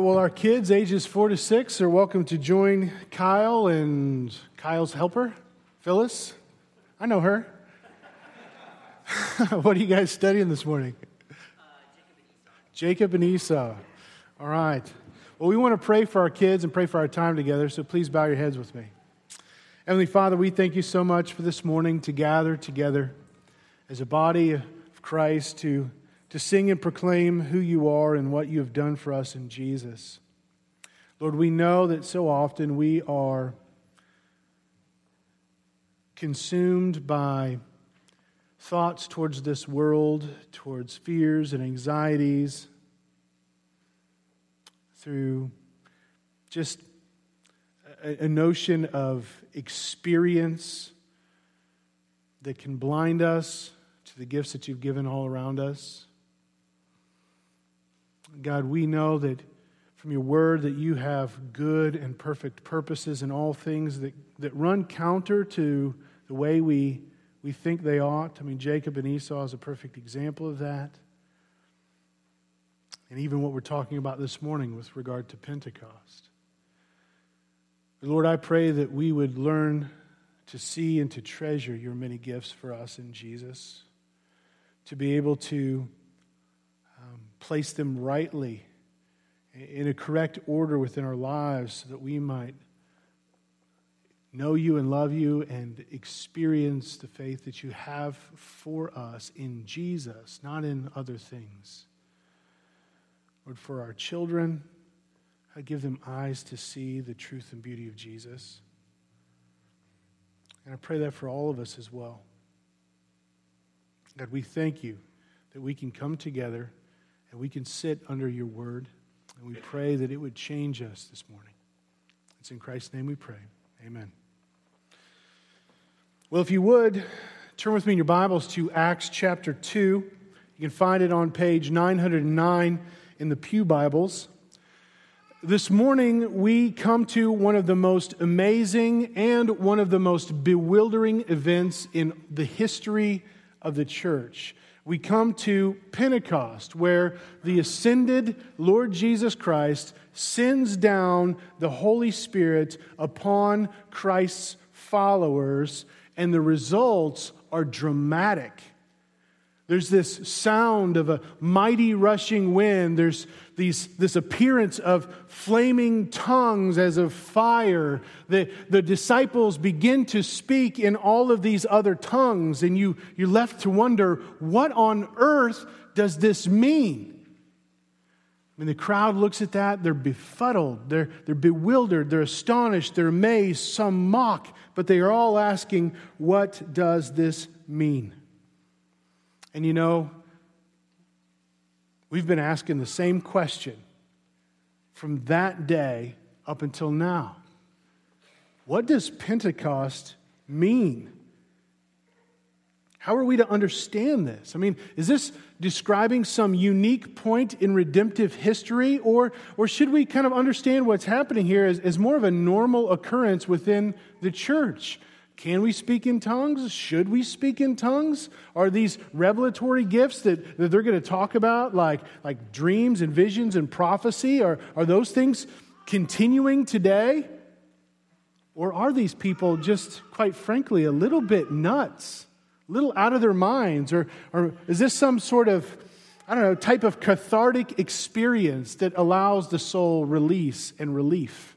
well, our kids ages four to six are welcome to join Kyle and Kyle's helper, Phyllis. I know her. what are you guys studying this morning? Uh, Jacob and Esau. All right. Well, we want to pray for our kids and pray for our time together, so please bow your heads with me. Heavenly Father, we thank you so much for this morning to gather together as a body of Christ to to sing and proclaim who you are and what you have done for us in Jesus. Lord, we know that so often we are consumed by thoughts towards this world, towards fears and anxieties, through just a, notion of experience that can blind us to the gifts that you've given all around us. God, we know that from your word that you have good and perfect purposes in all things that, that run counter to the way we, we think they ought. I mean, Jacob and Esau is a perfect example of that. And even what we're talking about this morning with regard to Pentecost. Lord, I pray that we would learn to see and to treasure your many gifts for us in Jesus, to be able to place them rightly in a correct order within our lives so that we might know you and love you and experience the faith that you have for us in Jesus, not in other things. Lord, for our children, I give them eyes to see the truth and beauty of Jesus. And I pray that for all of us as well. God, we thank you that we can come together and we can sit under your word. And we pray that it would change us this morning. It's in Christ's name we pray. Amen. Well, if you would, turn with me in your Bibles to Acts chapter 2. You can find it on page 909 in the Pew Bibles. This morning, we come to one of the most amazing and one of the most bewildering events in the history of the church we come to Pentecost, where the ascended Lord Jesus Christ sends down the Holy Spirit upon Christ's followers, and the results are dramatic. There's this sound of a mighty rushing wind. There's these, this appearance of flaming tongues as of fire. The, the disciples begin to speak in all of these other tongues, and you, you're left to wonder what on earth does this mean? I mean, the crowd looks at that, they're befuddled, they're, they're bewildered, they're astonished, they're amazed, some mock, but they are all asking, What does this mean? And you know, we've been asking the same question from that day up until now. What does Pentecost mean? How are we to understand this? I mean, is this describing some unique point in redemptive history, or, or should we kind of understand what's happening here as, as more of a normal occurrence within the church? Can we speak in tongues? Should we speak in tongues? Are these revelatory gifts that, that they're going to talk about, like, like dreams and visions and prophecy, are, are those things continuing today? Or are these people just, quite frankly, a little bit nuts, a little out of their minds? Or, or is this some sort of, I don't know, type of cathartic experience that allows the soul release and relief?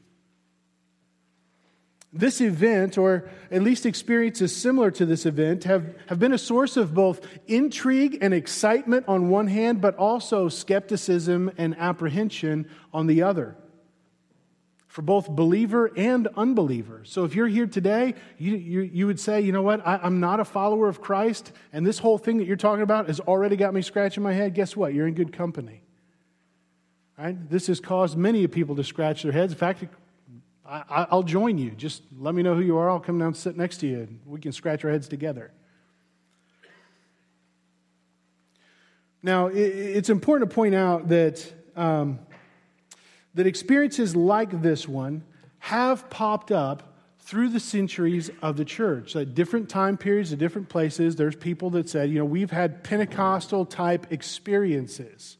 This event, or at least experiences similar to this event, have, have been a source of both intrigue and excitement on one hand, but also skepticism and apprehension on the other for both believer and unbeliever. So if you're here today, you, you, you would say, you know what, I, I'm not a follower of Christ, and this whole thing that you're talking about has already got me scratching my head. Guess what? You're in good company. Right? This has caused many people to scratch their heads. In fact, I, will join you. Just let me know who you are. I'll come down and sit next to you, and we can scratch our heads together. Now, it's important to point out that, um, that experiences like this one have popped up through the centuries of the church. At different time periods, at different places, there's people that said, you know, we've had Pentecostal type experiences,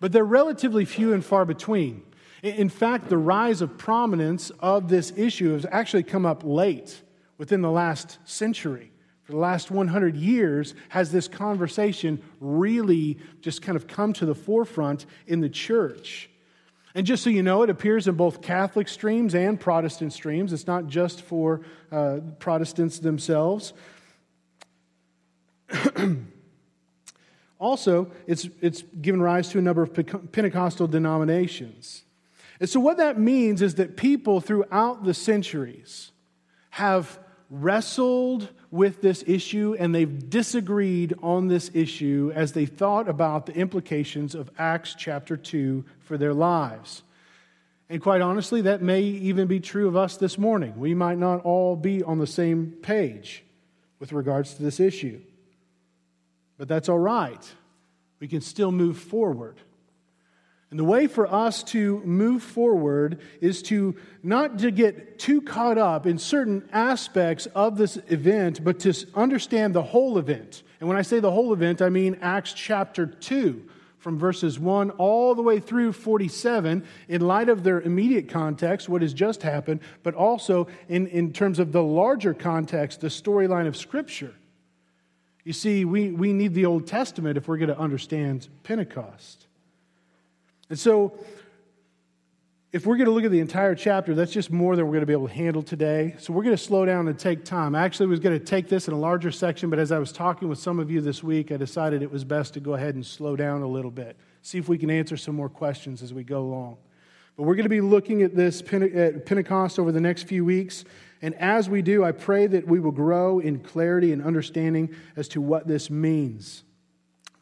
but they're relatively few and far between. In fact, the rise of prominence of this issue has actually come up late within the last century. For the last 100 years, has this conversation really just kind of come to the forefront in the church? And just so you know, it appears in both Catholic streams and Protestant streams. It's not just for uh, Protestants themselves. also, it's, it's given rise to a number of Pentecostal denominations. And so, what that means is that people throughout the centuries have wrestled with this issue and they've disagreed on this issue as they thought about the implications of Acts chapter 2 for their lives. And quite honestly, that may even be true of us this morning. We might not all be on the same page with regards to this issue. But that's all right. We can still move forward. And the way for us to move forward is to not to get too caught up in certain aspects of this event, but to understand the whole event. And when I say the whole event, I mean Acts chapter 2, from verses 1 all the way through 47, in light of their immediate context, what has just happened, but also in, in terms of the larger context, the storyline of Scripture. You see, we, we need the Old Testament if we're going to understand Pentecost. And so, if we're going to look at the entire chapter, that's just more than we're going to be able to handle today. So, we're going to slow down and take time. I actually was going to take this in a larger section, but as I was talking with some of you this week, I decided it was best to go ahead and slow down a little bit, see if we can answer some more questions as we go along. But we're going to be looking at this at Pentecost over the next few weeks. And as we do, I pray that we will grow in clarity and understanding as to what this means.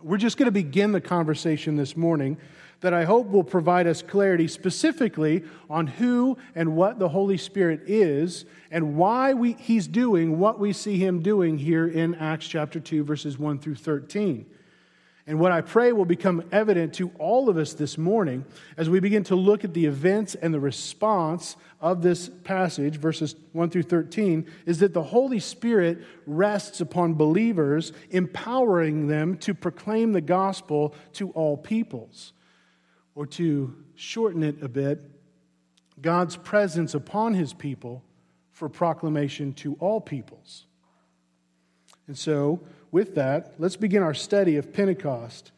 We're just going to begin the conversation this morning that I hope will provide us clarity specifically on who and what the Holy Spirit is and why we, He's doing what we see Him doing here in Acts chapter 2, verses 1 through 13. And what I pray will become evident to all of us this morning as we begin to look at the events and the response of this passage, verses 1 through 13, is that the Holy Spirit rests upon believers, empowering them to proclaim the gospel to all peoples or to shorten it a bit, God's presence upon his people for proclamation to all peoples. And so, with that, let's begin our study of Pentecost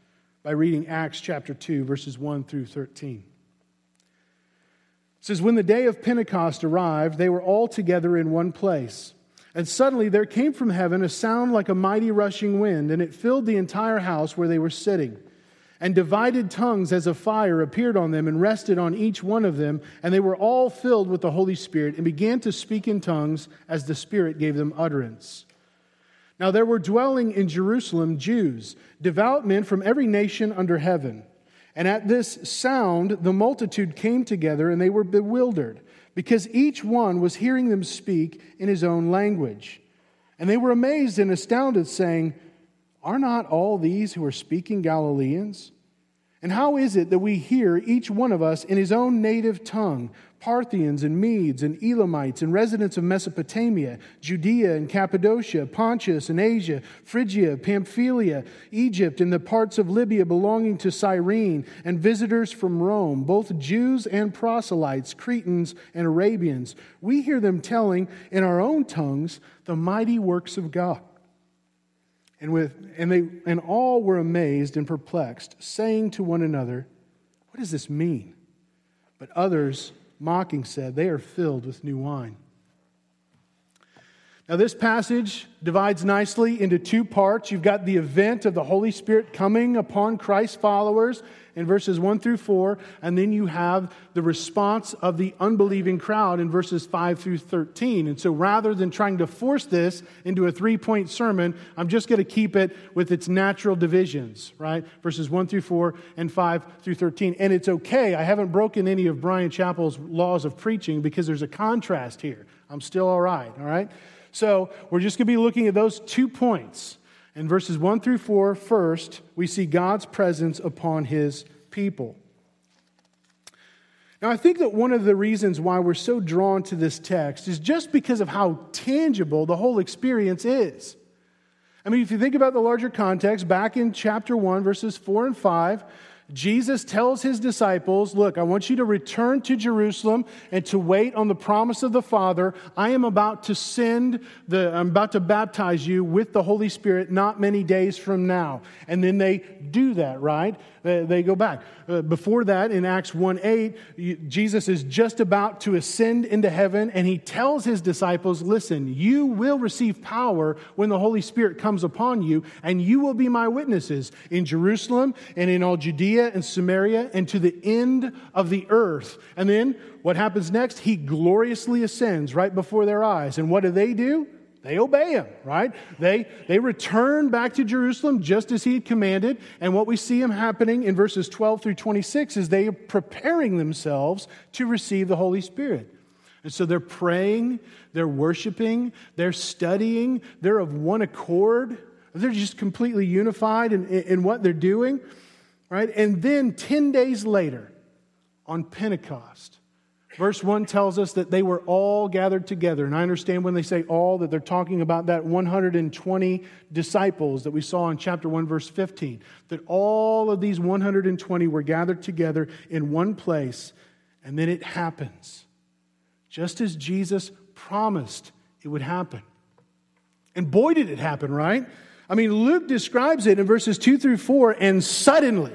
by reading Acts chapter 2, verses 1 through 13. It says, When the day of Pentecost arrived, they were all together in one place. And suddenly there came from heaven a sound like a mighty rushing wind, and it filled the entire house where they were sitting. And divided tongues as a fire appeared on them and rested on each one of them. And they were all filled with the Holy Spirit and began to speak in tongues as the Spirit gave them utterance. Now there were dwelling in Jerusalem Jews, devout men from every nation under heaven. And at this sound, the multitude came together and they were bewildered, because each one was hearing them speak in his own language. And they were amazed and astounded, saying, are not all these who are speaking Galileans? And how is it that we hear each one of us in his own native tongue? Parthians and Medes and Elamites and residents of Mesopotamia, Judea and Cappadocia, Pontus and Asia, Phrygia, Pamphylia, Egypt, and the parts of Libya belonging to Cyrene, and visitors from Rome, both Jews and proselytes, Cretans and Arabians. We hear them telling in our own tongues the mighty works of God. And, with, and, they, and all were amazed and perplexed, saying to one another, What does this mean? But others, mocking, said, They are filled with new wine. Now, this passage divides nicely into two parts. You've got the event of the Holy Spirit coming upon Christ's followers in verses 1 through 4, and then you have the response of the unbelieving crowd in verses 5 through 13. And so rather than trying to force this into a three point sermon, I'm just going to keep it with its natural divisions, right? Verses 1 through 4 and 5 through 13. And it's okay. I haven't broken any of Bryan Chapell's laws of preaching because there's a contrast here. I'm still all right, all right? So we're just going to be looking at those two points. In verses 1 through 4, first, we see God's presence upon his people. Now, I think that one of the reasons why we're so drawn to this text is just because of how tangible the whole experience is. I mean, if you think about the larger context, back in chapter 1, verses 4 and 5, Jesus tells his disciples, Look, I want you to return to Jerusalem and to wait on the promise of the Father. I am about to send the, I'm about to baptize you with the Holy Spirit not many days from now. And then they do that, right? They go back. Uh, before that, in Acts 1 8, Jesus is just about to ascend into heaven, and he tells his disciples, Listen, you will receive power when the Holy Spirit comes upon you, and you will be my witnesses in Jerusalem and in all Judea and Samaria and to the end of the earth. And then what happens next? He gloriously ascends right before their eyes. And what do they do? They obey him, right? They, they return back to Jerusalem just as he had commanded. And what we see him happening in verses 12 through 26 is they are preparing themselves to receive the Holy Spirit. And so they're praying, they're worshiping, they're studying, they're of one accord. They're just completely unified in, in what they're doing, right? And then 10 days later, on Pentecost, Verse 1 tells us that they were all gathered together. And I understand when they say all that they're talking about that 120 disciples that we saw in chapter 1, verse 15. That all of these 120 were gathered together in one place. And then it happens. Just as Jesus promised it would happen. And boy, did it happen, right? I mean, Luke describes it in verses 2 through 4, and suddenly,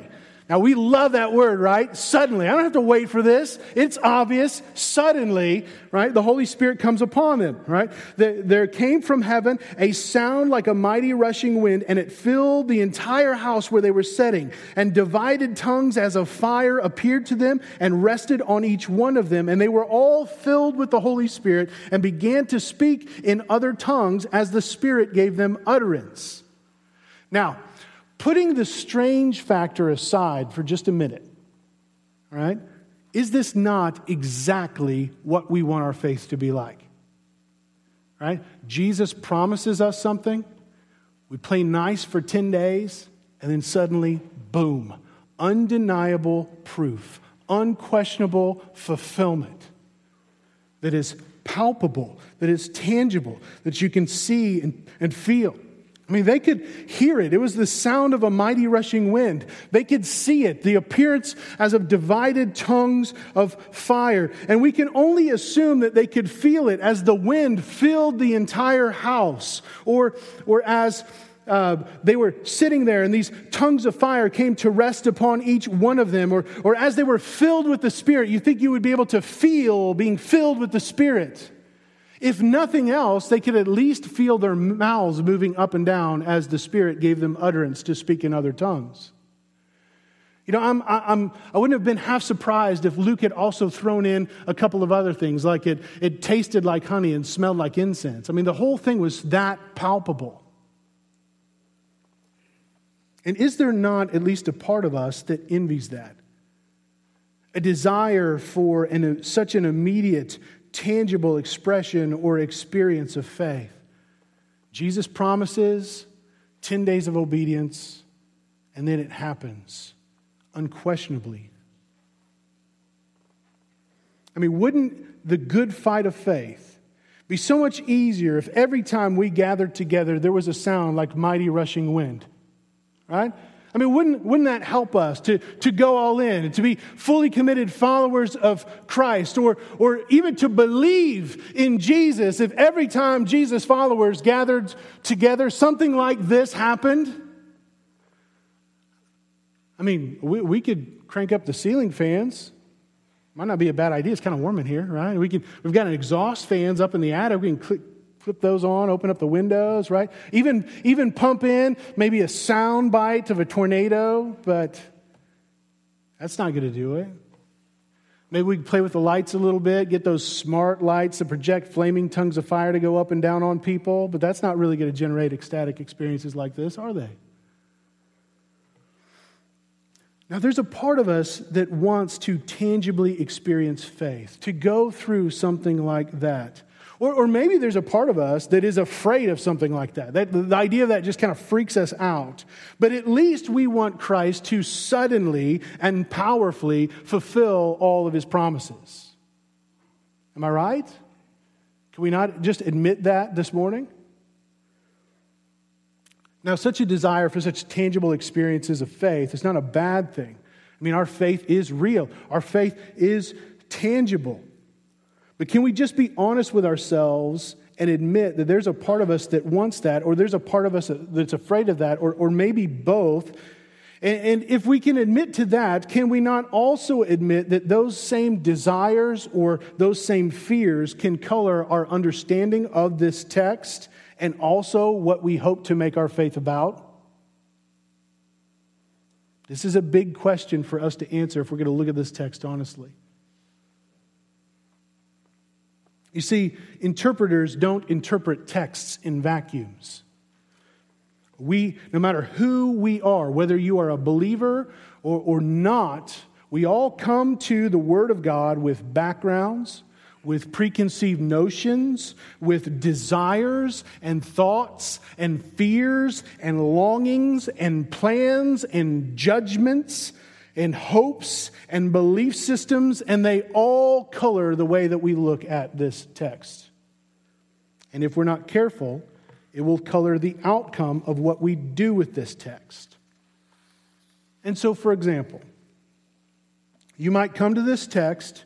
now, we love that word, right? Suddenly. I don't have to wait for this. It's obvious. Suddenly, right? The Holy Spirit comes upon them, right? There came from heaven a sound like a mighty rushing wind, and it filled the entire house where they were sitting. And divided tongues as of fire appeared to them and rested on each one of them. And they were all filled with the Holy Spirit and began to speak in other tongues as the Spirit gave them utterance. Now, putting the strange factor aside for just a minute, all right, is this not exactly what we want our faith to be like? Right? Jesus promises us something. We play nice for 10 days, and then suddenly, boom, undeniable proof, unquestionable fulfillment that is palpable, that is tangible, that you can see and, and feel. I mean, they could hear it. It was the sound of a mighty rushing wind. They could see it, the appearance as of divided tongues of fire. And we can only assume that they could feel it as the wind filled the entire house, or, or as uh, they were sitting there and these tongues of fire came to rest upon each one of them, or, or as they were filled with the Spirit. You think you would be able to feel being filled with the Spirit. If nothing else, they could at least feel their mouths moving up and down as the Spirit gave them utterance to speak in other tongues. You know, I'm, I'm, I wouldn't have been half surprised if Luke had also thrown in a couple of other things, like it, it tasted like honey and smelled like incense. I mean, the whole thing was that palpable. And is there not at least a part of us that envies that? A desire for an, such an immediate tangible expression or experience of faith. Jesus promises 10 days of obedience, and then it happens unquestionably. I mean, wouldn't the good fight of faith be so much easier if every time we gathered together there was a sound like mighty rushing wind? Right? I mean, wouldn't, wouldn't that help us to, to go all in to be fully committed followers of Christ or, or even to believe in Jesus if every time Jesus' followers gathered together, something like this happened? I mean, we, we could crank up the ceiling fans. Might not be a bad idea. It's kind of warm in here, right? We can, we've got an exhaust fans up in the attic. We can click, flip those on, open up the windows, right? Even, even pump in maybe a sound bite of a tornado, but that's not going to do it. Maybe we play with the lights a little bit, get those smart lights that project flaming tongues of fire to go up and down on people, but that's not really going to generate ecstatic experiences like this, are they? Now, there's a part of us that wants to tangibly experience faith, to go through something like that. Or, or maybe there's a part of us that is afraid of something like that. that. The idea of that just kind of freaks us out. But at least we want Christ to suddenly and powerfully fulfill all of his promises. Am I right? Can we not just admit that this morning? Now, such a desire for such tangible experiences of faith is not a bad thing. I mean, our faith is real, our faith is tangible. But can we just be honest with ourselves and admit that there's a part of us that wants that, or there's a part of us that's afraid of that, or, or maybe both? And, and if we can admit to that, can we not also admit that those same desires or those same fears can color our understanding of this text and also what we hope to make our faith about? This is a big question for us to answer if we're going to look at this text honestly. You see, interpreters don't interpret texts in vacuums. We, no matter who we are, whether you are a believer or, or not, we all come to the Word of God with backgrounds, with preconceived notions, with desires and thoughts and fears and longings and plans and judgments and hopes and belief systems, and they all color the way that we look at this text. And if we're not careful, it will color the outcome of what we do with this text. And so, for example, you might come to this text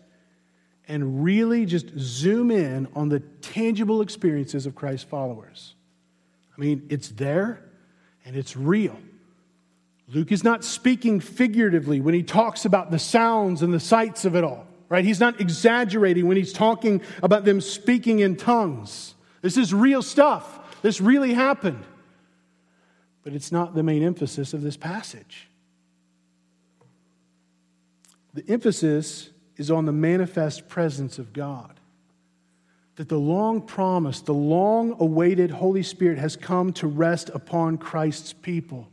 and really just zoom in on the tangible experiences of Christ's followers. I mean, it's there and it's real. Luke is not speaking figuratively when he talks about the sounds and the sights of it all, right? He's not exaggerating when he's talking about them speaking in tongues. This is real stuff. This really happened. But it's not the main emphasis of this passage. The emphasis is on the manifest presence of God. That the long promised, the long awaited Holy Spirit has come to rest upon Christ's people.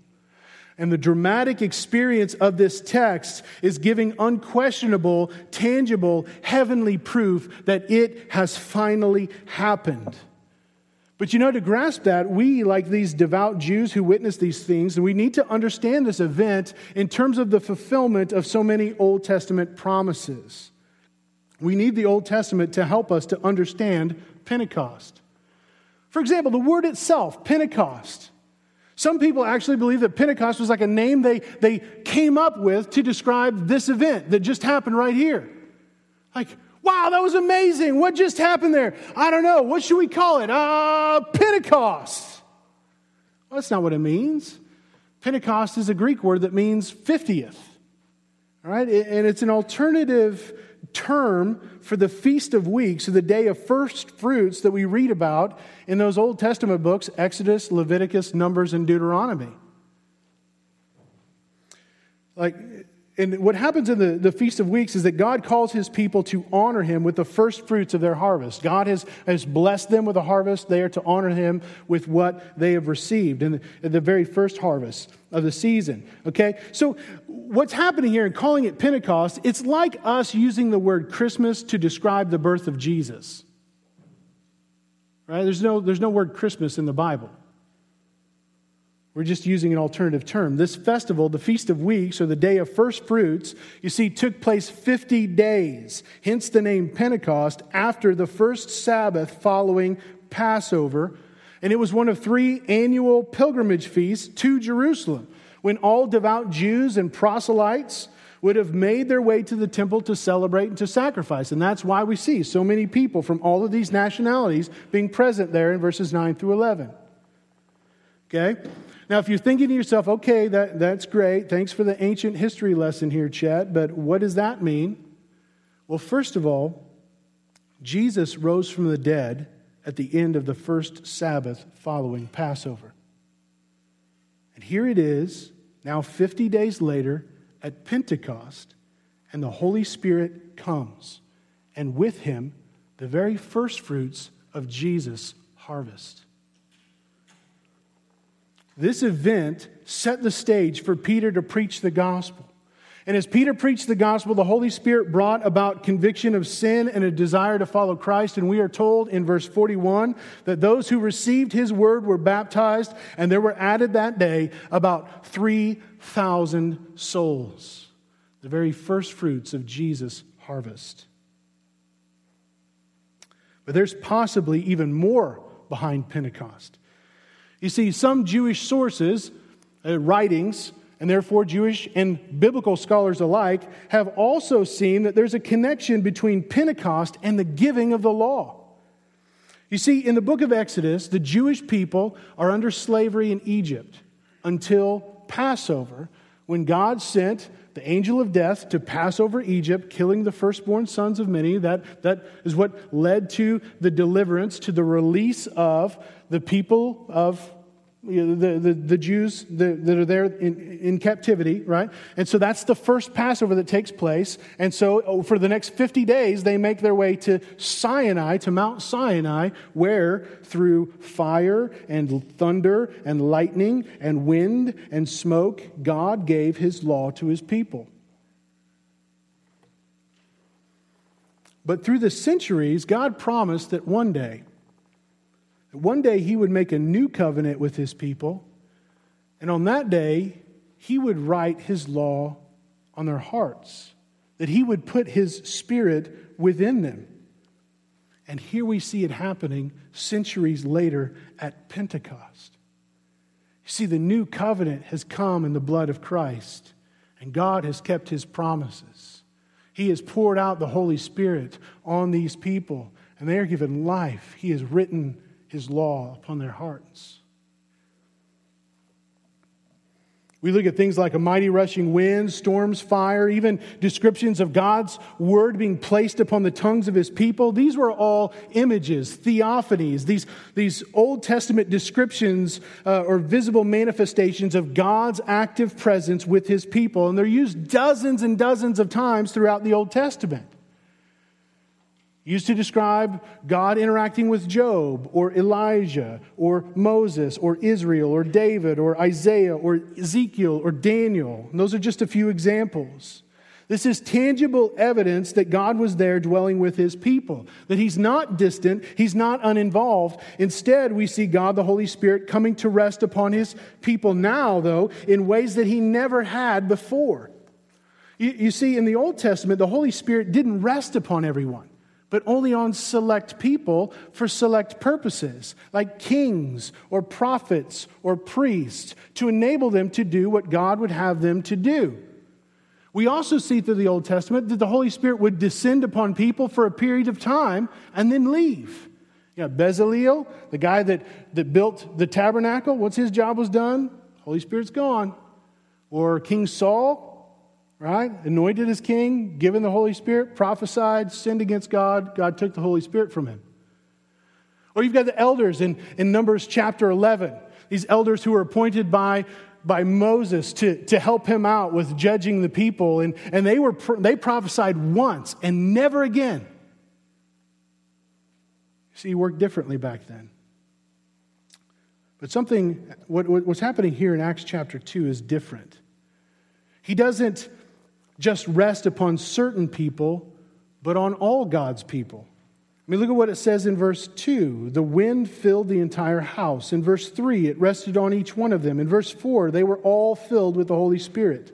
And the dramatic experience of this text is giving unquestionable, tangible, heavenly proof that it has finally happened. But you know, to grasp that, we, like these devout Jews who witness these things, we need to understand this event in terms of the fulfillment of so many Old Testament promises. We need the Old Testament to help us to understand Pentecost. For example, the word itself, Pentecost. Some people actually believe that Pentecost was like a name they, they came up with to describe this event that just happened right here. Like, wow, that was amazing. What just happened there? I don't know. What should we call it? Uh, Pentecost. Well, that's not what it means. Pentecost is a Greek word that means 50th. All right? And it's an alternative term for the Feast of Weeks, or the day of first fruits that we read about in those Old Testament books Exodus, Leviticus, Numbers, and Deuteronomy. Like, and what happens in the, the Feast of Weeks is that God calls his people to honor him with the first fruits of their harvest. God has, has blessed them with a harvest. They are to honor him with what they have received in the, in the very first harvest of the season. Okay? So, what's happening here and calling it Pentecost, it's like us using the word Christmas to describe the birth of Jesus. Right? There's no, there's no word Christmas in the Bible. We're just using an alternative term. This festival, the Feast of Weeks, or the Day of First Fruits, you see, took place 50 days, hence the name Pentecost, after the first Sabbath following Passover. And it was one of three annual pilgrimage feasts to Jerusalem when all devout Jews and proselytes would have made their way to the temple to celebrate and to sacrifice. And that's why we see so many people from all of these nationalities being present there in verses 9 through 11. Okay? Now, if you're thinking to yourself, okay, that, that's great. Thanks for the ancient history lesson here, Chet, but what does that mean? Well, first of all, Jesus rose from the dead at the end of the first Sabbath following Passover. And here it is, now 50 days later at Pentecost, and the Holy Spirit comes, and with him, the very first fruits of Jesus' harvest. This event set the stage for Peter to preach the gospel. And as Peter preached the gospel, the Holy Spirit brought about conviction of sin and a desire to follow Christ. And we are told in verse 41 that those who received his word were baptized, and there were added that day about 3,000 souls, the very first fruits of Jesus' harvest. But there's possibly even more behind Pentecost. You see, some Jewish sources, uh, writings, and therefore Jewish and biblical scholars alike, have also seen that there's a connection between Pentecost and the giving of the law. You see, in the book of Exodus, the Jewish people are under slavery in Egypt until Passover, when God sent the angel of death to pass over Egypt, killing the firstborn sons of many. That, that is what led to the deliverance, to the release of the people of the, the, the Jews that, that are there in, in captivity, right? And so that's the first Passover that takes place. And so oh, for the next 50 days, they make their way to Sinai, to Mount Sinai, where through fire and thunder and lightning and wind and smoke, God gave his law to his people. But through the centuries, God promised that one day, one day he would make a new covenant with his people, and on that day, he would write his law on their hearts, that he would put his spirit within them. And here we see it happening centuries later at Pentecost. You see, the new covenant has come in the blood of Christ, and God has kept his promises. He has poured out the Holy Spirit on these people, and they are given life. He has written his law upon their hearts. We look at things like a mighty rushing wind, storms, fire, even descriptions of God's word being placed upon the tongues of his people. These were all images, theophanies, these, these Old Testament descriptions uh, or visible manifestations of God's active presence with his people. And they're used dozens and dozens of times throughout the Old Testament used to describe God interacting with Job or Elijah or Moses or Israel or David or Isaiah or Ezekiel or Daniel. And those are just a few examples. This is tangible evidence that God was there dwelling with his people, that he's not distant, he's not uninvolved. Instead, we see God, the Holy Spirit, coming to rest upon his people now, though, in ways that he never had before. You, you see, in the Old Testament, the Holy Spirit didn't rest upon everyone but only on select people for select purposes, like kings or prophets or priests, to enable them to do what God would have them to do. We also see through the Old Testament that the Holy Spirit would descend upon people for a period of time and then leave. Yeah, Bezalel, the guy that, that built the tabernacle, once his job was done, Holy Spirit's gone. Or King Saul, right? Anointed as king, given the Holy Spirit, prophesied, sinned against God. God took the Holy Spirit from him. Or you've got the elders in, in Numbers chapter 11, these elders who were appointed by, by Moses to, to help him out with judging the people. And, and they, were, they prophesied once and never again. See, he worked differently back then. But something, what, what's happening here in Acts chapter 2 is different. He doesn't just rest upon certain people, but on all God's people. I mean, look at what it says in verse 2. The wind filled the entire house. In verse 3, it rested on each one of them. In verse 4, they were all filled with the Holy Spirit.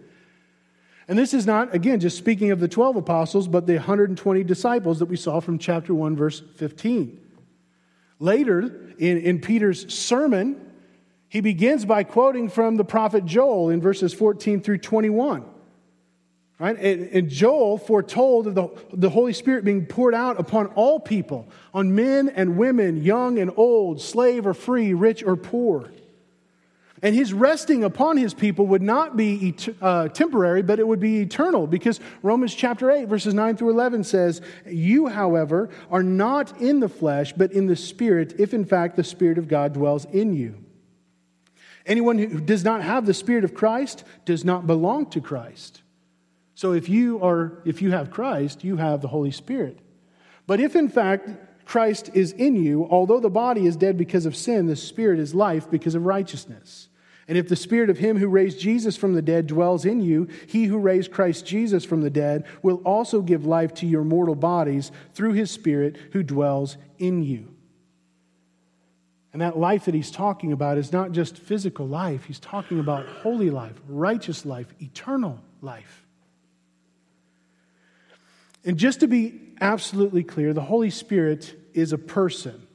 And this is not, again, just speaking of the 12 apostles, but the 120 disciples that we saw from chapter 1, verse 15. Later, in, in Peter's sermon, he begins by quoting from the prophet Joel in verses 14 through 21. Right? And, Joel foretold of the, the Holy Spirit being poured out upon all people, on men and women, young and old, slave or free, rich or poor. And his resting upon his people would not be uh, temporary, but it would be eternal, because Romans chapter 8, verses 9 through 11 says, You, however, are not in the flesh, but in the Spirit, if in fact the Spirit of God dwells in you. Anyone who does not have the Spirit of Christ does not belong to Christ. So if you are if you have Christ, you have the Holy Spirit. But if in fact Christ is in you, although the body is dead because of sin, the spirit is life because of righteousness. And if the spirit of him who raised Jesus from the dead dwells in you, he who raised Christ Jesus from the dead will also give life to your mortal bodies through his spirit who dwells in you. And that life that he's talking about is not just physical life, he's talking about holy life, righteous life, eternal life. And just to be absolutely clear, the Holy Spirit is a person,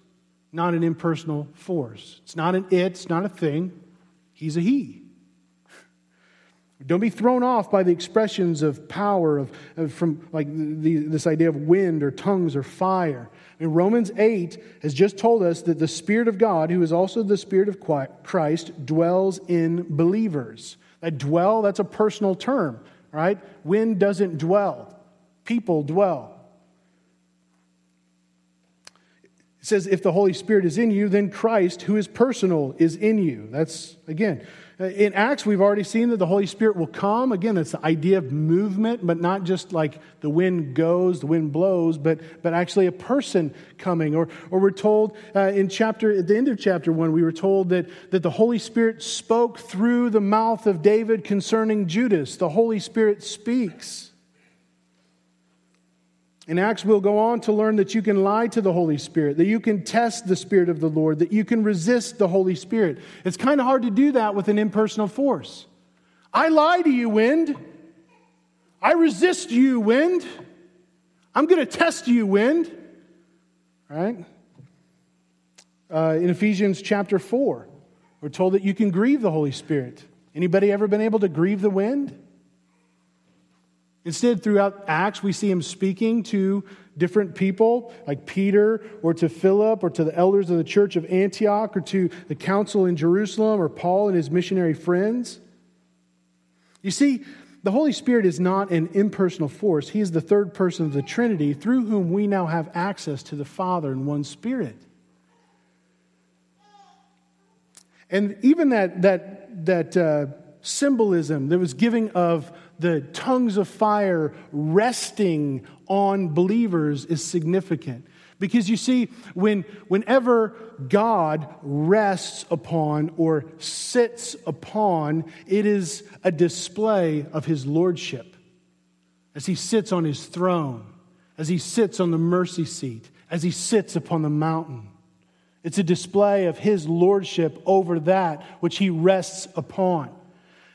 not an impersonal force. It's not an it, it's not a thing. He's a he. Don't be thrown off by the expressions of power, of, of from like the, this idea of wind or tongues or fire. I mean, Romans 8 has just told us that the Spirit of God, who is also the Spirit of Christ, dwells in believers. That dwell, that's a personal term, right? Wind doesn't dwell, people dwell. It says, if the Holy Spirit is in you, then Christ, who is personal, is in you. That's, again, uh, in Acts, we've already seen that the Holy Spirit will come. Again, it's the idea of movement, but not just like the wind goes, the wind blows, but, but actually a person coming. Or, or we're told uh, in chapter, at the end of chapter one, we were told that, that the Holy Spirit spoke through the mouth of David concerning Judas. The Holy Spirit speaks. In Acts, we'll go on to learn that you can lie to the Holy Spirit, that you can test the Spirit of the Lord, that you can resist the Holy Spirit. It's kind of hard to do that with an impersonal force. I lie to you, wind. I resist you, wind. I'm going to test you, wind. Right? Uh, in Ephesians chapter 4, we're told that you can grieve the Holy Spirit. Anybody ever been able to grieve the wind? Instead, throughout Acts, we see him speaking to different people, like Peter, or to Philip, or to the elders of the church of Antioch, or to the council in Jerusalem, or Paul and his missionary friends. You see, the Holy Spirit is not an impersonal force. He is the third person of the Trinity through whom we now have access to the Father in one Spirit. And even that, that, that uh, symbolism that was giving of the tongues of fire resting on believers is significant. Because you see, when, whenever God rests upon or sits upon, it is a display of his lordship. As he sits on his throne, as he sits on the mercy seat, as he sits upon the mountain. It's a display of his lordship over that which he rests upon.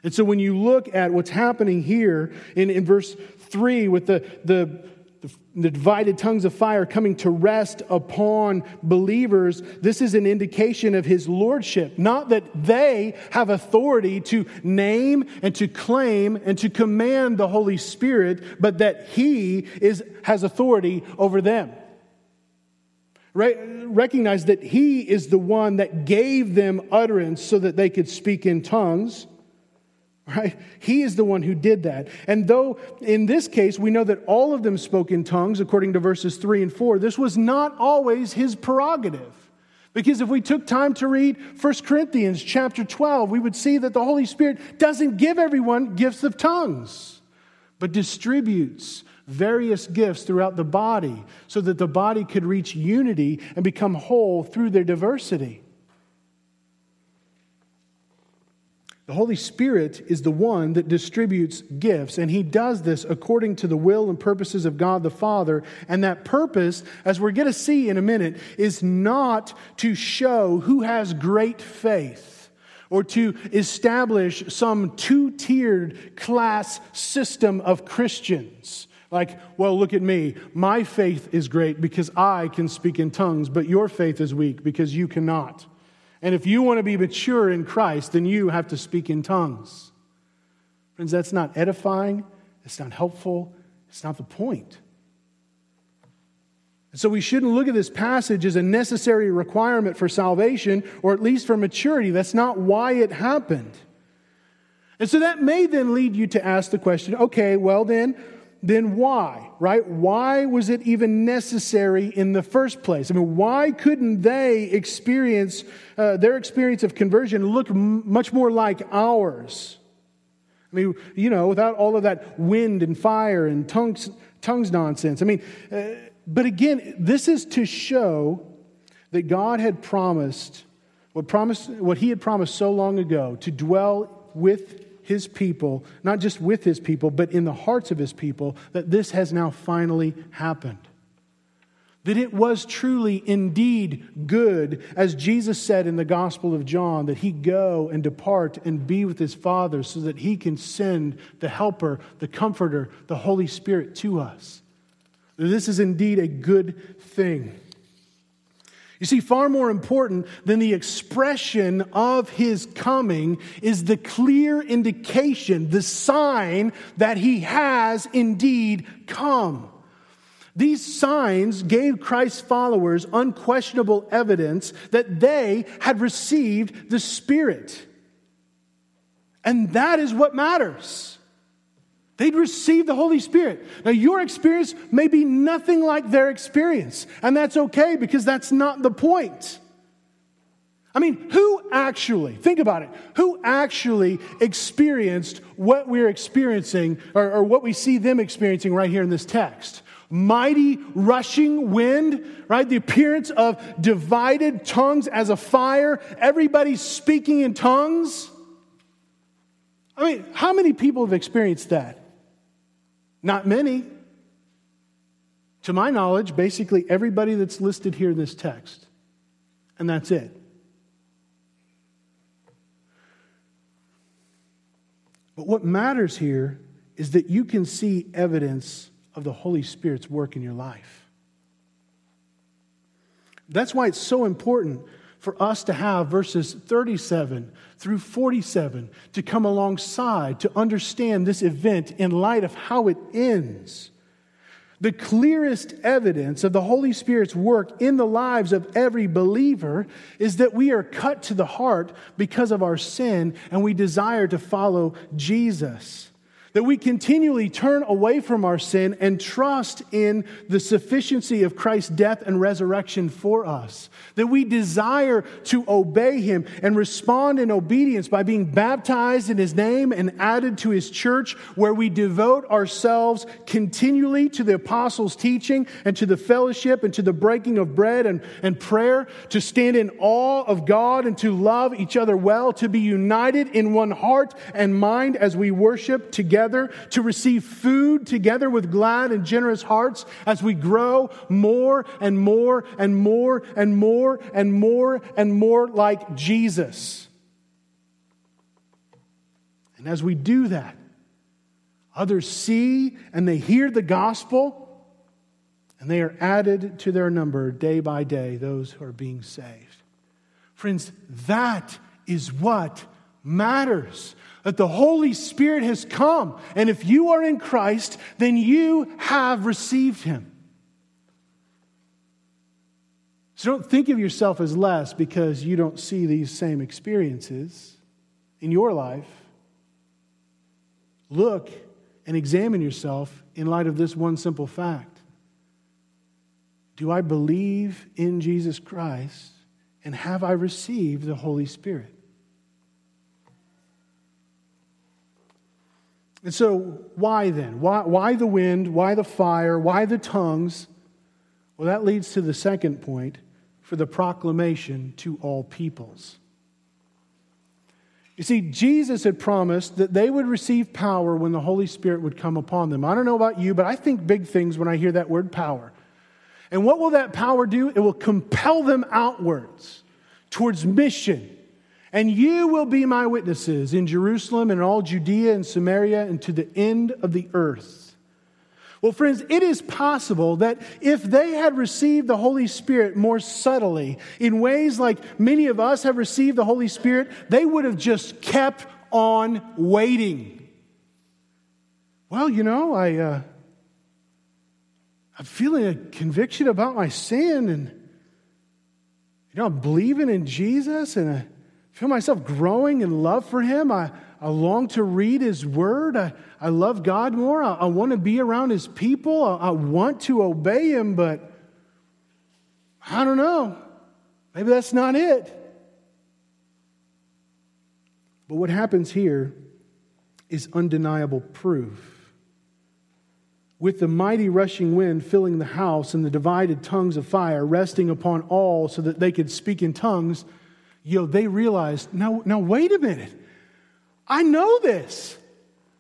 And so when you look at what's happening here in, in verse 3 with the, the, the divided tongues of fire coming to rest upon believers, this is an indication of his lordship. Not that they have authority to name and to claim and to command the Holy Spirit, but that he is, has authority over them. Recognize that he is the one that gave them utterance so that they could speak in tongues right? He is the one who did that. And though in this case we know that all of them spoke in tongues, according to verses 3 and 4, this was not always his prerogative. Because if we took time to read 1 Corinthians chapter 12, we would see that the Holy Spirit doesn't give everyone gifts of tongues, but distributes various gifts throughout the body so that the body could reach unity and become whole through their diversity. The Holy Spirit is the one that distributes gifts, and He does this according to the will and purposes of God the Father. And that purpose, as we're going to see in a minute, is not to show who has great faith or to establish some two tiered class system of Christians. Like, well, look at me. My faith is great because I can speak in tongues, but your faith is weak because you cannot. And if you want to be mature in Christ, then you have to speak in tongues. Friends, that's not edifying, it's not helpful, it's not the point. And so we shouldn't look at this passage as a necessary requirement for salvation or at least for maturity. That's not why it happened. And so that may then lead you to ask the question okay, well, then, then why, right? Why was it even necessary in the first place? I mean, why couldn't they experience, uh, their experience of conversion look m- much more like ours? I mean, you know, without all of that wind and fire and tongues, tongues nonsense. I mean, uh, but again, this is to show that God had promised what, promised, what He had promised so long ago to dwell with his people, not just with his people, but in the hearts of his people, that this has now finally happened. That it was truly indeed good, as Jesus said in the Gospel of John, that he go and depart and be with his Father so that he can send the Helper, the Comforter, the Holy Spirit to us. This is indeed a good thing. You see, far more important than the expression of his coming is the clear indication, the sign that he has indeed come. These signs gave Christ's followers unquestionable evidence that they had received the Spirit. And that is what matters. They'd receive the Holy Spirit. Now, your experience may be nothing like their experience, and that's okay because that's not the point. I mean, who actually, think about it, who actually experienced what we're experiencing or, or, what we see them experiencing right here in this text? Mighty rushing wind, right? The appearance of divided tongues as a fire, everybody speaking in tongues. I mean, how many people have experienced that? Not many. To my knowledge, basically everybody that's listed here in this text. And that's it. But what matters here is that you can see evidence of the Holy Spirit's work in your life. That's why it's so important for us to have verses 37 through 47 to come alongside to understand this event in light of how it ends. The clearest evidence of the Holy Spirit's work in the lives of every believer is that we are cut to the heart because of our sin and we desire to follow Jesus that we continually turn away from our sin and trust in the sufficiency of Christ's death and resurrection for us, that we desire to obey him and respond in obedience by being baptized in his name and added to his church, where we devote ourselves continually to the apostles' teaching and to the fellowship and to the breaking of bread and, and prayer, to stand in awe of God and to love each other well, to be united in one heart and mind as we worship together together, to receive food together with glad and generous hearts as we grow more and more and more and more and more and more like Jesus. And as we do that, others see and they hear the gospel, and they are added to their number day by day, those who are being saved. Friends, that is what matters that the Holy Spirit has come. And if you are in Christ, then you have received Him. So don't think of yourself as less because you don't see these same experiences in your life. Look and examine yourself in light of this one simple fact Do I believe in Jesus Christ and have I received the Holy Spirit? And so, why then? Why, why the wind? Why the fire? Why the tongues? Well, that leads to the second point for the proclamation to all peoples. You see, Jesus had promised that they would receive power when the Holy Spirit would come upon them. I don't know about you, but I think big things when I hear that word power. And what will that power do? It will compel them outwards towards mission and you will be my witnesses in Jerusalem and all Judea and Samaria and to the end of the earth. Well, friends, it is possible that if they had received the Holy Spirit more subtly, in ways like many of us have received the Holy Spirit, they would have just kept on waiting. Well, you know, I, uh, I'm feeling a conviction about my sin, and, you know, I'm believing in Jesus, and I, feel myself growing in love for Him. I, I long to read His Word. I, I love God more. I, I want to be around His people. I, I want to obey Him, but I don't know. Maybe that's not it. But what happens here is undeniable proof. With the mighty rushing wind filling the house and the divided tongues of fire resting upon all so that they could speak in tongues, you know, they realized, now, now wait a minute. I know this.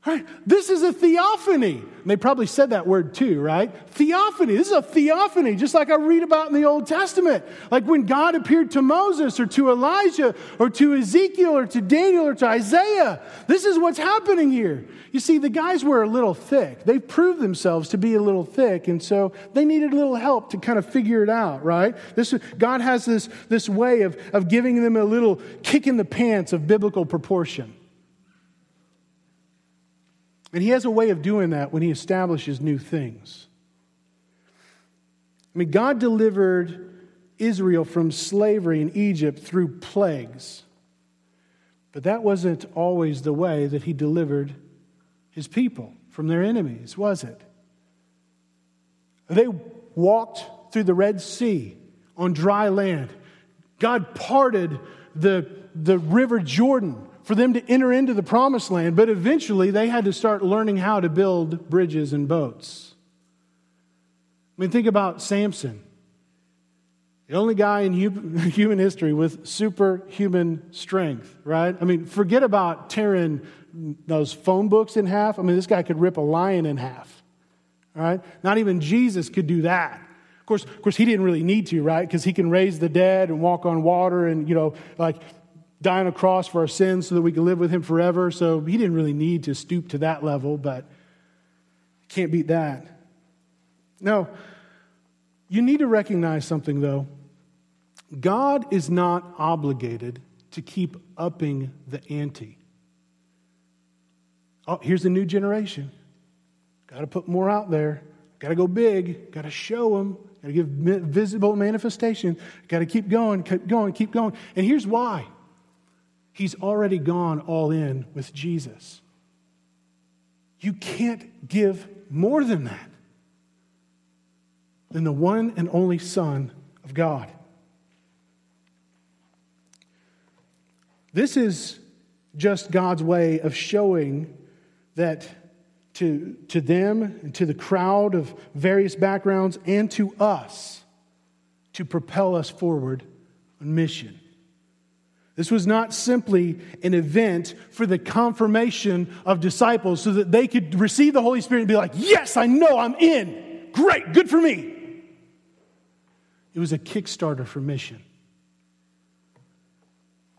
Right? This is a theophany. And they probably said that word too, right? Theophany. This is a theophany, just like I read about in the Old Testament. Like when God appeared to Moses or to Elijah or to Ezekiel or to Daniel or to Isaiah. This is what's happening here. You see, the guys were a little thick. They proved themselves to be a little thick, and so they needed a little help to kind of figure it out, right? This, God has this, this way of, of giving them a little kick in the pants of biblical proportion. And he has a way of doing that when he establishes new things. I mean, God delivered Israel from slavery in Egypt through plagues. But that wasn't always the way that he delivered his people from their enemies, was it? They walked through the Red Sea on dry land. God parted the, the river Jordan for them to enter into the promised land, but eventually they had to start learning how to build bridges and boats. I mean, think about Samson, the only guy in human history with superhuman strength, right? I mean, forget about tearing those phone books in half. I mean, this guy could rip a lion in half, right? Not even Jesus could do that. Of course, of course, he didn't really need to, right? Because he can raise the dead and walk on water and, you know, like die on a cross for our sins so that we can live with him forever. So he didn't really need to stoop to that level, but can't beat that. No, you need to recognize something though. God is not obligated to keep upping the ante. Oh, here's a new generation. Got to put more out there. Got to go big. Got to show them. Got to give visible manifestation. Got to keep going, keep going, keep going. And here's why He's already gone all in with Jesus. You can't give more than that, than the one and only Son of God. This is just God's way of showing that to, to them and to the crowd of various backgrounds and to us to propel us forward on mission. This was not simply an event for the confirmation of disciples so that they could receive the Holy Spirit and be like, Yes, I know I'm in. Great, good for me. It was a kickstarter for mission.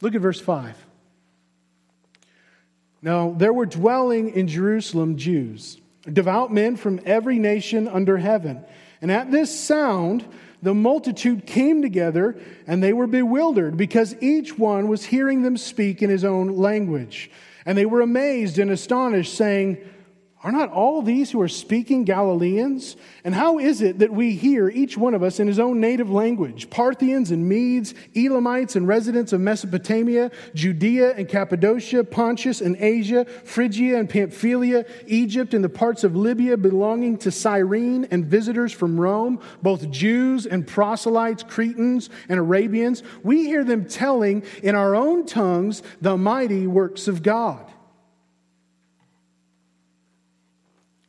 Look at verse 5. Now, there were dwelling in Jerusalem Jews, devout men from every nation under heaven. And at this sound, the multitude came together and they were bewildered because each one was hearing them speak in his own language. And they were amazed and astonished, saying, are not all these who are speaking Galileans? And how is it that we hear each one of us in his own native language? Parthians and Medes, Elamites and residents of Mesopotamia, Judea and Cappadocia, Pontus and Asia, Phrygia and Pamphylia, Egypt and the parts of Libya belonging to Cyrene, and visitors from Rome, both Jews and proselytes, Cretans and Arabians. We hear them telling in our own tongues the mighty works of God.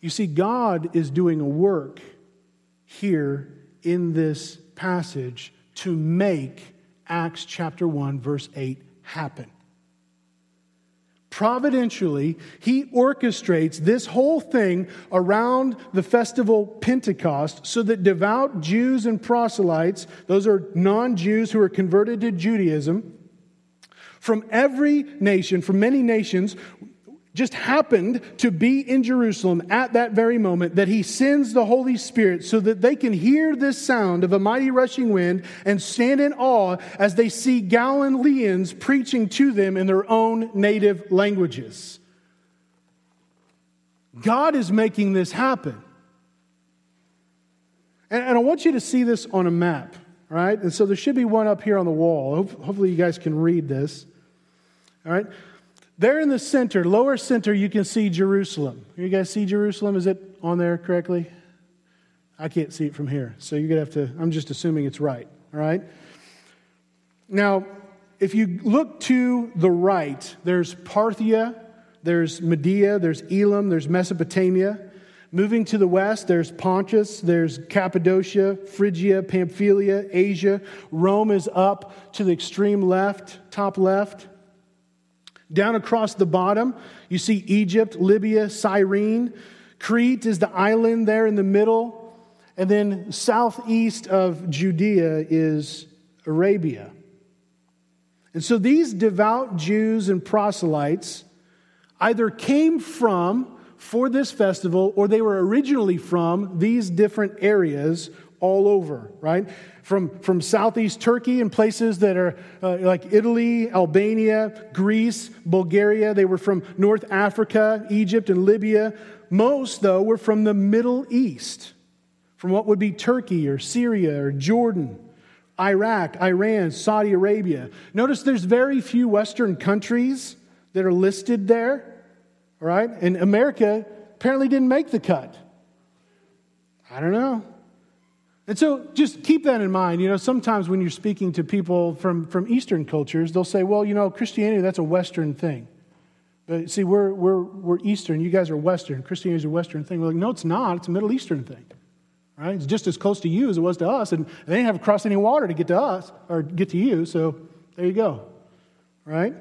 You see, God is doing a work here in this passage to make Acts chapter 1, verse 8 happen. Providentially, he orchestrates this whole thing around the festival Pentecost so that devout Jews and proselytes, those are non Jews who are converted to Judaism, from every nation, from many nations, just happened to be in Jerusalem at that very moment that he sends the Holy Spirit so that they can hear this sound of a mighty rushing wind and stand in awe as they see Galileans preaching to them in their own native languages. God is making this happen. And, I want you to see this on a map, right? And so there should be one up here on the wall. Hopefully, you guys can read this. All right? There in the center, lower center, you can see Jerusalem. You guys see Jerusalem? Is it on there correctly? I can't see it from here. So you're going to have to, I'm just assuming it's right. All right? Now, if you look to the right, there's Parthia, there's Media, there's Elam, there's Mesopotamia. Moving to the west, there's Pontus, there's Cappadocia, Phrygia, Pamphylia, Asia. Rome is up to the extreme left, top left. Down across the bottom, you see Egypt, Libya, Cyrene. Crete is the island there in the middle. And then southeast of Judea is Arabia. And so these devout Jews and proselytes either came from for this festival or they were originally from these different areas all over, right? From, from southeast Turkey and places that are uh, like Italy, Albania, Greece, Bulgaria. They were from North Africa, Egypt, and Libya. Most, though, were from the Middle East, from what would be Turkey or Syria or Jordan. Iraq, Iran, Saudi Arabia. Notice there's very few Western countries that are listed there, all right? And America apparently didn't make the cut. I don't know. And so just keep that in mind. You know, sometimes when you're speaking to people from, from Eastern cultures, they'll say, well, you know, Christianity, that's a Western thing. But see, we're, we're, we're Eastern. You guys are Western. Christianity is a Western thing. We're like, no, it's not. It's a Middle Eastern thing. Right? It's just as close to you as it was to us. And they didn't have to cross any water to get to us or get to you. So there you go. Right?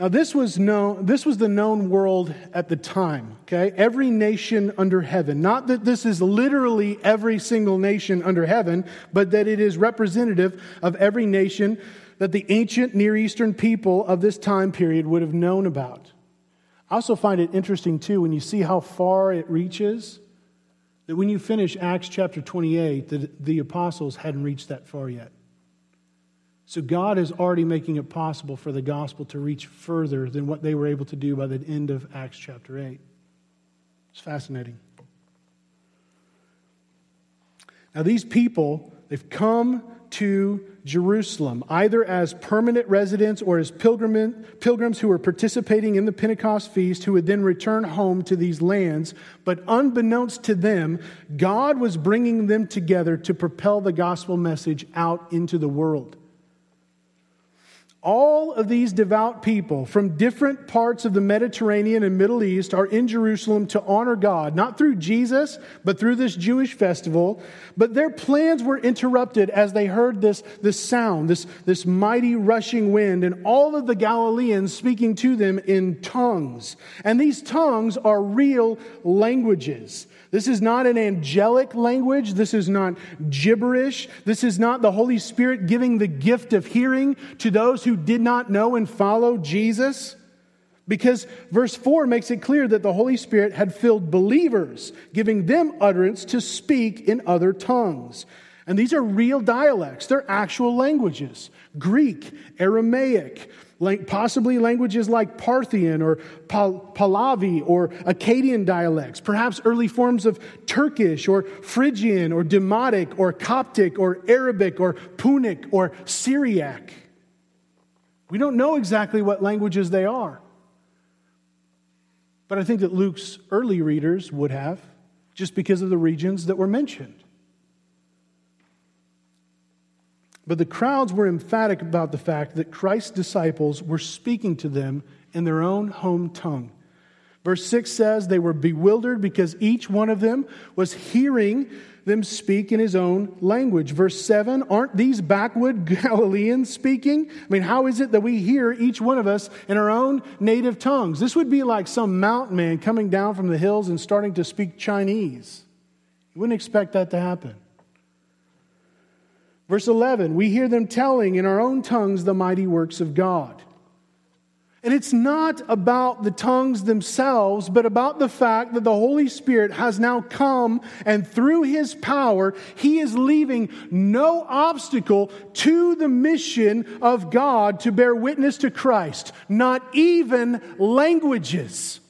Now, this was, known, this was the known world at the time, okay? Every nation under heaven. Not that this is literally every single nation under heaven, but that it is representative of every nation that the ancient Near Eastern people of this time period would have known about. I also find it interesting, too, when you see how far it reaches, that when you finish Acts chapter 28, that the apostles hadn't reached that far yet. So God is already making it possible for the gospel to reach further than what they were able to do by the end of Acts chapter 8. It's fascinating. Now, these people, they've come to Jerusalem, either as permanent residents or as pilgrims who were participating in the Pentecost feast, who would then return home to these lands. But unbeknownst to them, God was bringing them together to propel the gospel message out into the world. All of these devout people from different parts of the Mediterranean and Middle East are in Jerusalem to honor God, not through Jesus, but through this Jewish festival. But their plans were interrupted as they heard this, this sound, this, this mighty rushing wind, and all of the Galileans speaking to them in tongues. And these tongues are real languages. This is not an angelic language. This is not gibberish. This is not the Holy Spirit giving the gift of hearing to those who did not know and follow Jesus. Because verse 4 makes it clear that the Holy Spirit had filled believers, giving them utterance to speak in other tongues. And these are real dialects, they're actual languages Greek, Aramaic, possibly languages like Parthian or Pahlavi or Akkadian dialects, perhaps early forms of Turkish or Phrygian or Demotic or Coptic or Arabic or Punic or Syriac. We don't know exactly what languages they are. But I think that Luke's early readers would have, just because of the regions that were mentioned. But the crowds were emphatic about the fact that Christ's disciples were speaking to them in their own home tongue. Verse 6 says they were bewildered because each one of them was hearing them speak in his own language. Verse 7 Aren't these backwood Galileans speaking? I mean, how is it that we hear each one of us in our own native tongues? This would be like some mountain man coming down from the hills and starting to speak Chinese. You wouldn't expect that to happen. Verse 11, we hear them telling in our own tongues the mighty works of God. And it's not about the tongues themselves, but about the fact that the Holy Spirit has now come and through his power, he is leaving no obstacle to the mission of God to bear witness to Christ, not even languages.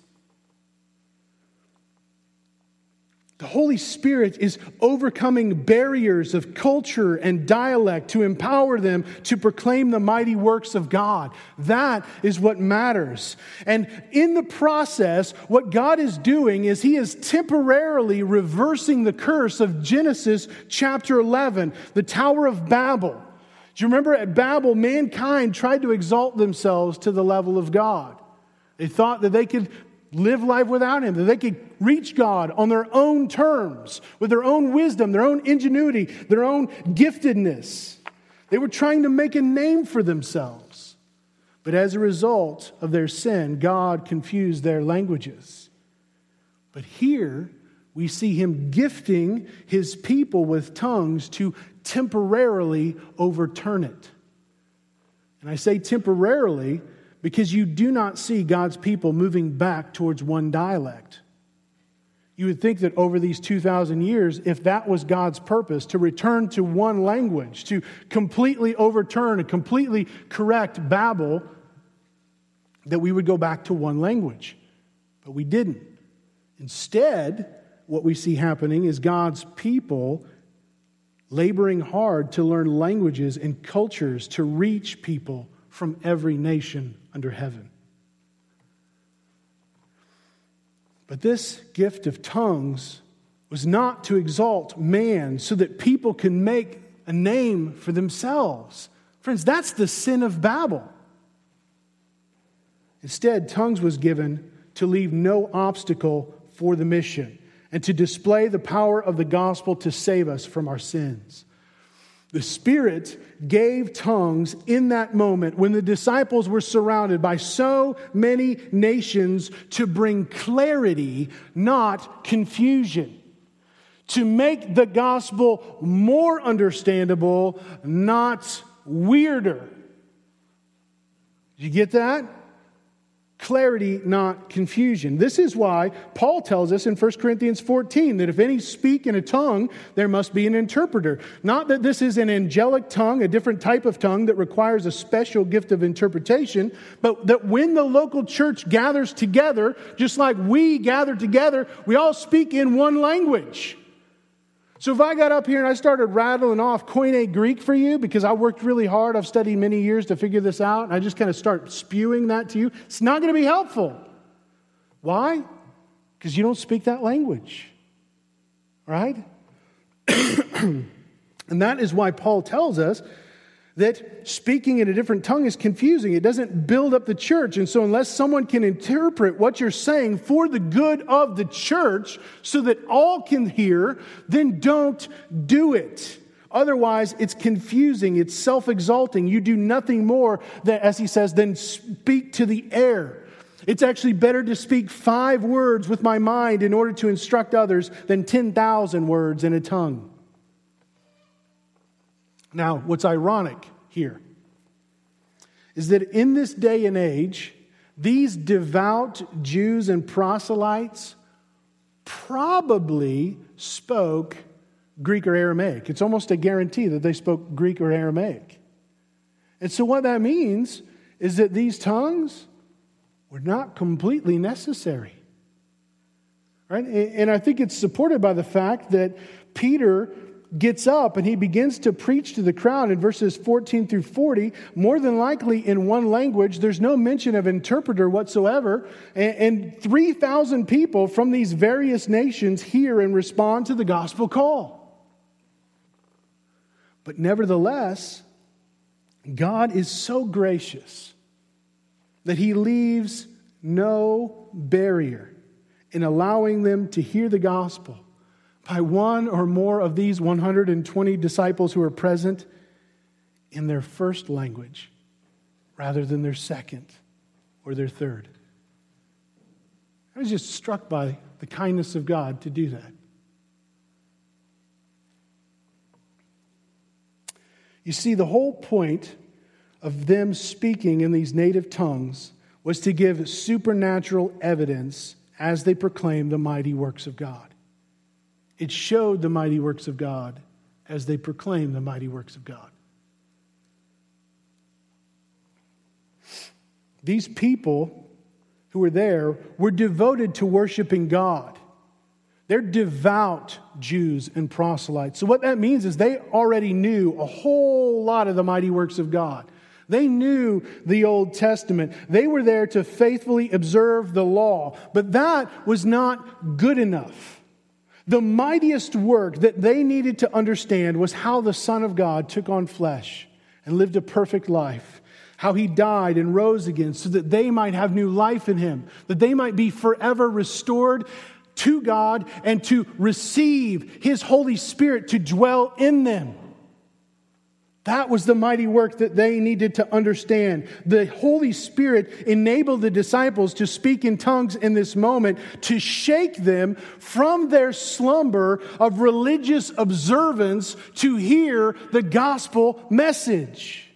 The Holy Spirit is overcoming barriers of culture and dialect to empower them to proclaim the mighty works of God. That is what matters. And in the process, what God is doing is He is temporarily reversing the curse of Genesis chapter 11, the Tower of Babel. Do you remember at Babel, mankind tried to exalt themselves to the level of God? They thought that they could live life without Him, that they could reach God on their own terms, with their own wisdom, their own ingenuity, their own giftedness. They were trying to make a name for themselves. But as a result of their sin, God confused their languages. But here, we see him gifting his people with tongues to temporarily overturn it. And I say temporarily because you do not see God's people moving back towards one dialect. You would think that over these 2,000 years, if that was God's purpose, to return to one language, to completely overturn and completely correct Babel, that we would go back to one language. But we didn't. Instead, what we see happening is God's people laboring hard to learn languages and cultures to reach people from every nation under heaven. But this gift of tongues was not to exalt man so that people can make a name for themselves. Friends, that's the sin of Babel. Instead, tongues was given to leave no obstacle for the mission and to display the power of the gospel to save us from our sins. The Spirit gave tongues in that moment when the disciples were surrounded by so many nations to bring clarity, not confusion. To make the gospel more understandable, not weirder. Did you get that? Clarity, not confusion. This is why Paul tells us in 1 Corinthians 14 that if any speak in a tongue, there must be an interpreter. Not that this is an angelic tongue, a different type of tongue that requires a special gift of interpretation, but that when the local church gathers together, just like we gather together, we all speak in one language. So if I got up here and I started rattling off Koine Greek for you because I worked really hard, I've studied many years to figure this out, and I just kind of start spewing that to you, it's not going to be helpful. Why? Because you don't speak that language. Right? and that is why Paul tells us that speaking in a different tongue is confusing. It doesn't build up the church. And so, unless someone can interpret what you're saying for the good of the church so that all can hear, then don't do it. Otherwise, it's confusing, it's self exalting. You do nothing more, than, as he says, than speak to the air. It's actually better to speak five words with my mind in order to instruct others than 10,000 words in a tongue. Now, what's ironic here is that in this day and age, these devout Jews and proselytes probably spoke Greek or Aramaic. It's almost a guarantee that they spoke Greek or Aramaic. And so, what that means is that these tongues were not completely necessary. Right? And I think it's supported by the fact that Peter gets up and he begins to preach to the crowd in verses 14 through 40, more than likely in one language. There's no mention of interpreter whatsoever. And, 3,000 people from these various nations hear and respond to the gospel call. But nevertheless, God is so gracious that he leaves no barrier in allowing them to hear the gospel by one or more of these 120 disciples who are present in their first language rather than their second or their third. I was just struck by the kindness of God to do that. You see, the whole point of them speaking in these native tongues was to give supernatural evidence as they proclaimed the mighty works of God. It showed the mighty works of God as they proclaimed the mighty works of God. These people who were there were devoted to worshiping God. They're devout Jews and proselytes. So, what that means is they already knew a whole lot of the mighty works of God. They knew the Old Testament. They were there to faithfully observe the law, but that was not good enough. The mightiest work that they needed to understand was how the Son of God took on flesh and lived a perfect life, how he died and rose again so that they might have new life in him, that they might be forever restored to God and to receive his Holy Spirit to dwell in them. That was the mighty work that they needed to understand. The Holy Spirit enabled the disciples to speak in tongues in this moment to shake them from their slumber of religious observance to hear the gospel message.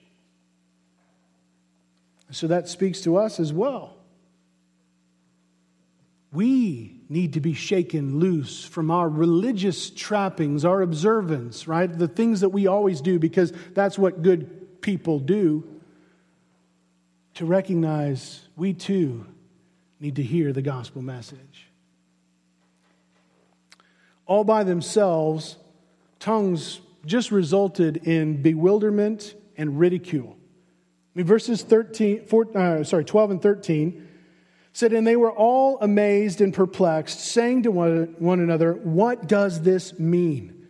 So that speaks to us as well. We need to be shaken loose from our religious trappings, our observance, right? The things that we always do because that's what good people do. To recognize we too need to hear the gospel message. All by themselves, tongues just resulted in bewilderment and ridicule. I mean, verses 13, 14, uh, sorry, 12 and 13 said, And they were all amazed and perplexed, saying to one, one another, What does this mean?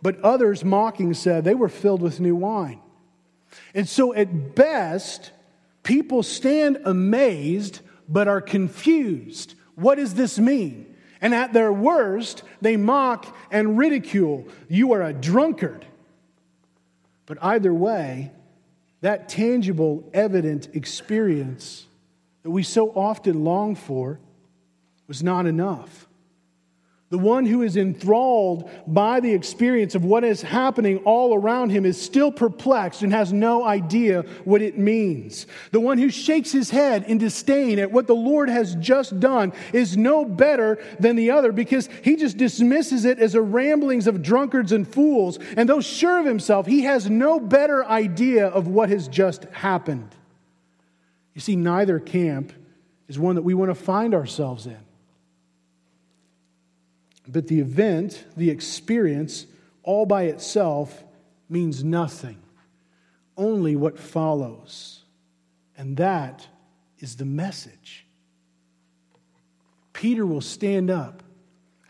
But others, mocking, said, They were filled with new wine. And so, at best, people stand amazed but are confused. What does this mean? And at their worst, they mock and ridicule. You are a drunkard. But either way, that tangible, evident experience that we so often long for was not enough. The one who is enthralled by the experience of what is happening all around him is still perplexed and has no idea what it means. The one who shakes his head in disdain at what the Lord has just done is no better than the other because he just dismisses it as a ramblings of drunkards and fools. And though sure of himself, he has no better idea of what has just happened. You see, neither camp is one that we want to find ourselves in. But the event, the experience, all by itself means nothing. Only what follows. And that is the message. Peter will stand up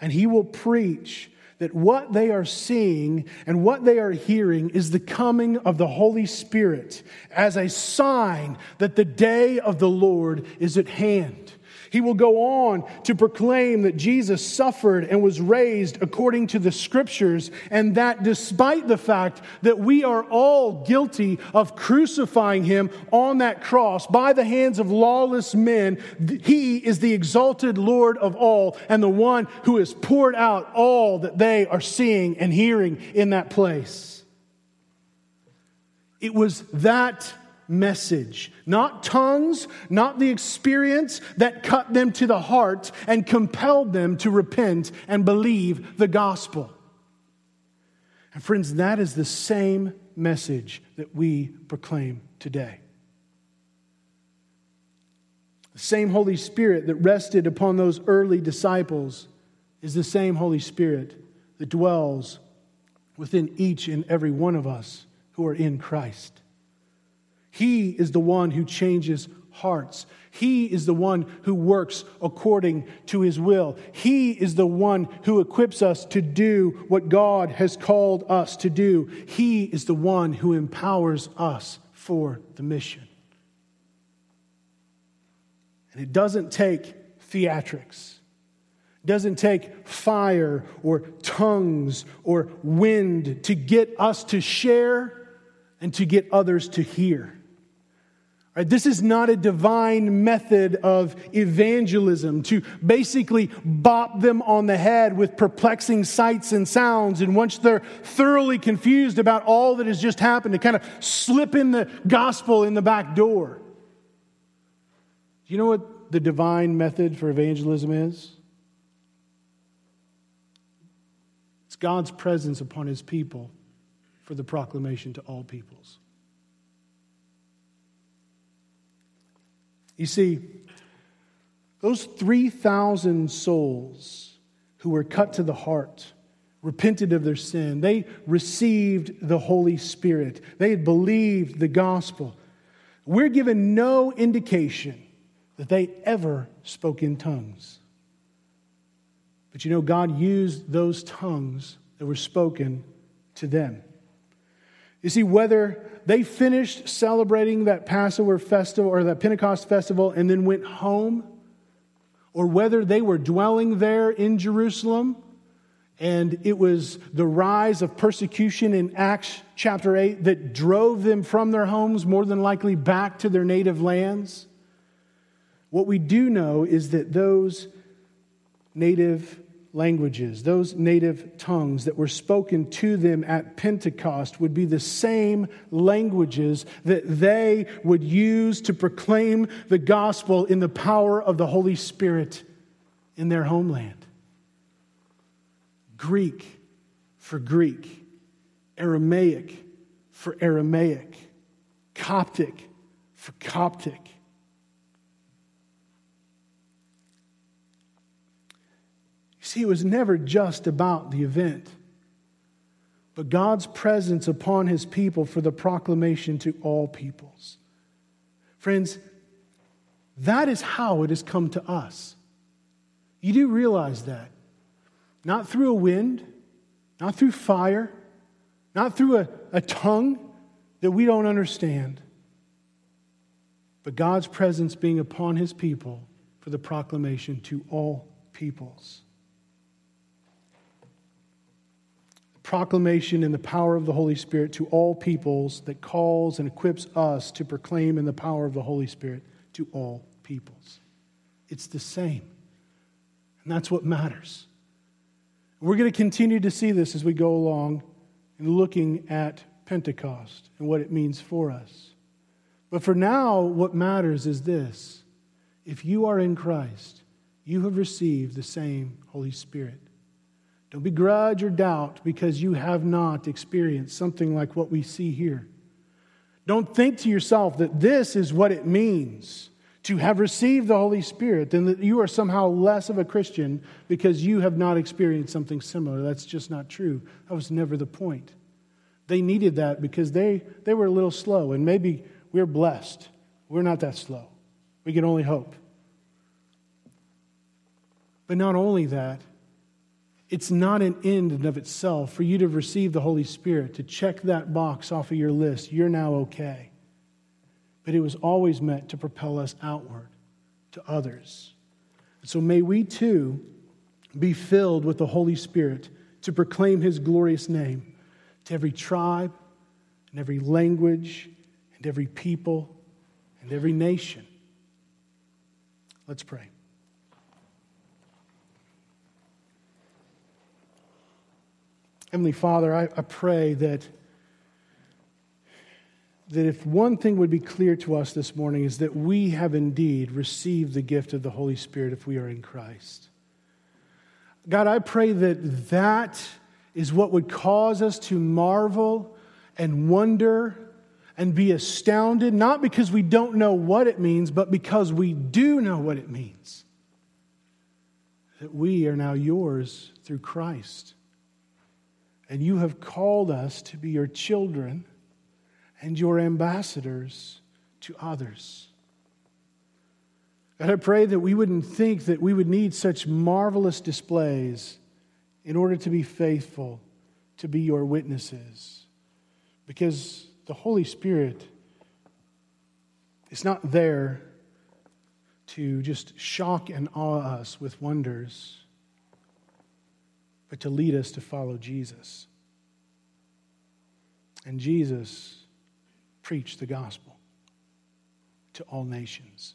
and he will preach that what they are seeing and what they are hearing is the coming of the Holy Spirit as a sign that the day of the Lord is at hand. He will go on to proclaim that Jesus suffered and was raised according to the scriptures, and that despite the fact that we are all guilty of crucifying him on that cross by the hands of lawless men, he is the exalted Lord of all and the one who has poured out all that they are seeing and hearing in that place. It was that message. Not tongues, not the experience that cut them to the heart and compelled them to repent and believe the gospel. And friends, that is the same message that we proclaim today. The same Holy Spirit that rested upon those early disciples is the same Holy Spirit that dwells within each and every one of us who are in Christ. He is the one who changes hearts. He is the one who works according to his will. He is the one who equips us to do what God has called us to do. He is the one who empowers us for the mission. And it doesn't take theatrics. It doesn't take fire or tongues or wind to get us to share and to get others to hear. Right, this is not a divine method of evangelism to basically bop them on the head with perplexing sights and sounds. And once they're thoroughly confused about all that has just happened, to kind of slip in the gospel in the back door. Do you know what the divine method for evangelism is? It's God's presence upon his people for the proclamation to all peoples. You see, those 3,000 souls who were cut to the heart, repented of their sin, they received the Holy Spirit, they had believed the gospel. We're given no indication that they ever spoke in tongues. But you know, God used those tongues that were spoken to them. You see, whether they finished celebrating that Passover festival or that Pentecost festival and then went home, or whether they were dwelling there in Jerusalem, And it was the rise of persecution in Acts chapter 8 that drove them from their homes, more than likely back to their native lands. What we do know is that those native languages, those native tongues that were spoken to them at Pentecost would be the same languages that they would use to proclaim the gospel in the power of the Holy Spirit in their homeland. Greek for Greek, Aramaic for Aramaic, Coptic for Coptic. See, it was never just about the event, but God's presence upon his people for the proclamation to all peoples. Friends, that is how it has come to us. You do realize that. Not through a wind, not through fire, not through a, a tongue that we don't understand, but God's presence being upon his people for the proclamation to all peoples. Proclamation in the power of the Holy Spirit to all peoples that calls and equips us to proclaim in the power of the Holy Spirit to all peoples. It's the same. And that's what matters. We're going to continue to see this as we go along and looking at Pentecost and what it means for us. But for now, what matters is this if you are in Christ, you have received the same Holy Spirit. Don't begrudge or doubt because you have not experienced something like what we see here. Don't think to yourself that this is what it means to have received the Holy Spirit, and that you are somehow less of a Christian because you have not experienced something similar. That's just not true. That was never the point. They needed that because they, they were a little slow, and maybe we're blessed. We're not that slow. We can only hope. But not only that, it's not an end in of itself for you to receive the Holy Spirit, to check that box off of your list. You're now okay. But it was always meant to propel us outward to others. so may we too be filled with the Holy Spirit to proclaim his glorious name to every tribe and every language and every people and every nation. Let's pray. Heavenly Father, I, I pray that, that if one thing would be clear to us this morning is that we have indeed received the gift of the Holy Spirit if we are in Christ. God, I pray that that is what would cause us to marvel and wonder and be astounded, not because we don't know what it means, but because we do know what it means. That we are now yours through Christ. And you have called us to be your children and your ambassadors to others. God, I pray that we wouldn't think that we would need such marvelous displays in order to be faithful, to be your witnesses. Because the Holy Spirit is not there to just shock and awe us with wonders but to lead us to follow Jesus. And Jesus preached the gospel to all nations.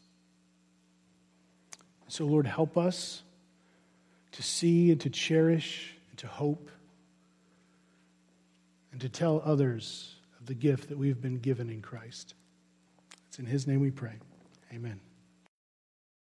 So, Lord, help us to see and to cherish and to hope and to tell others of the gift that we've been given in Christ. It's in His name we pray. Amen.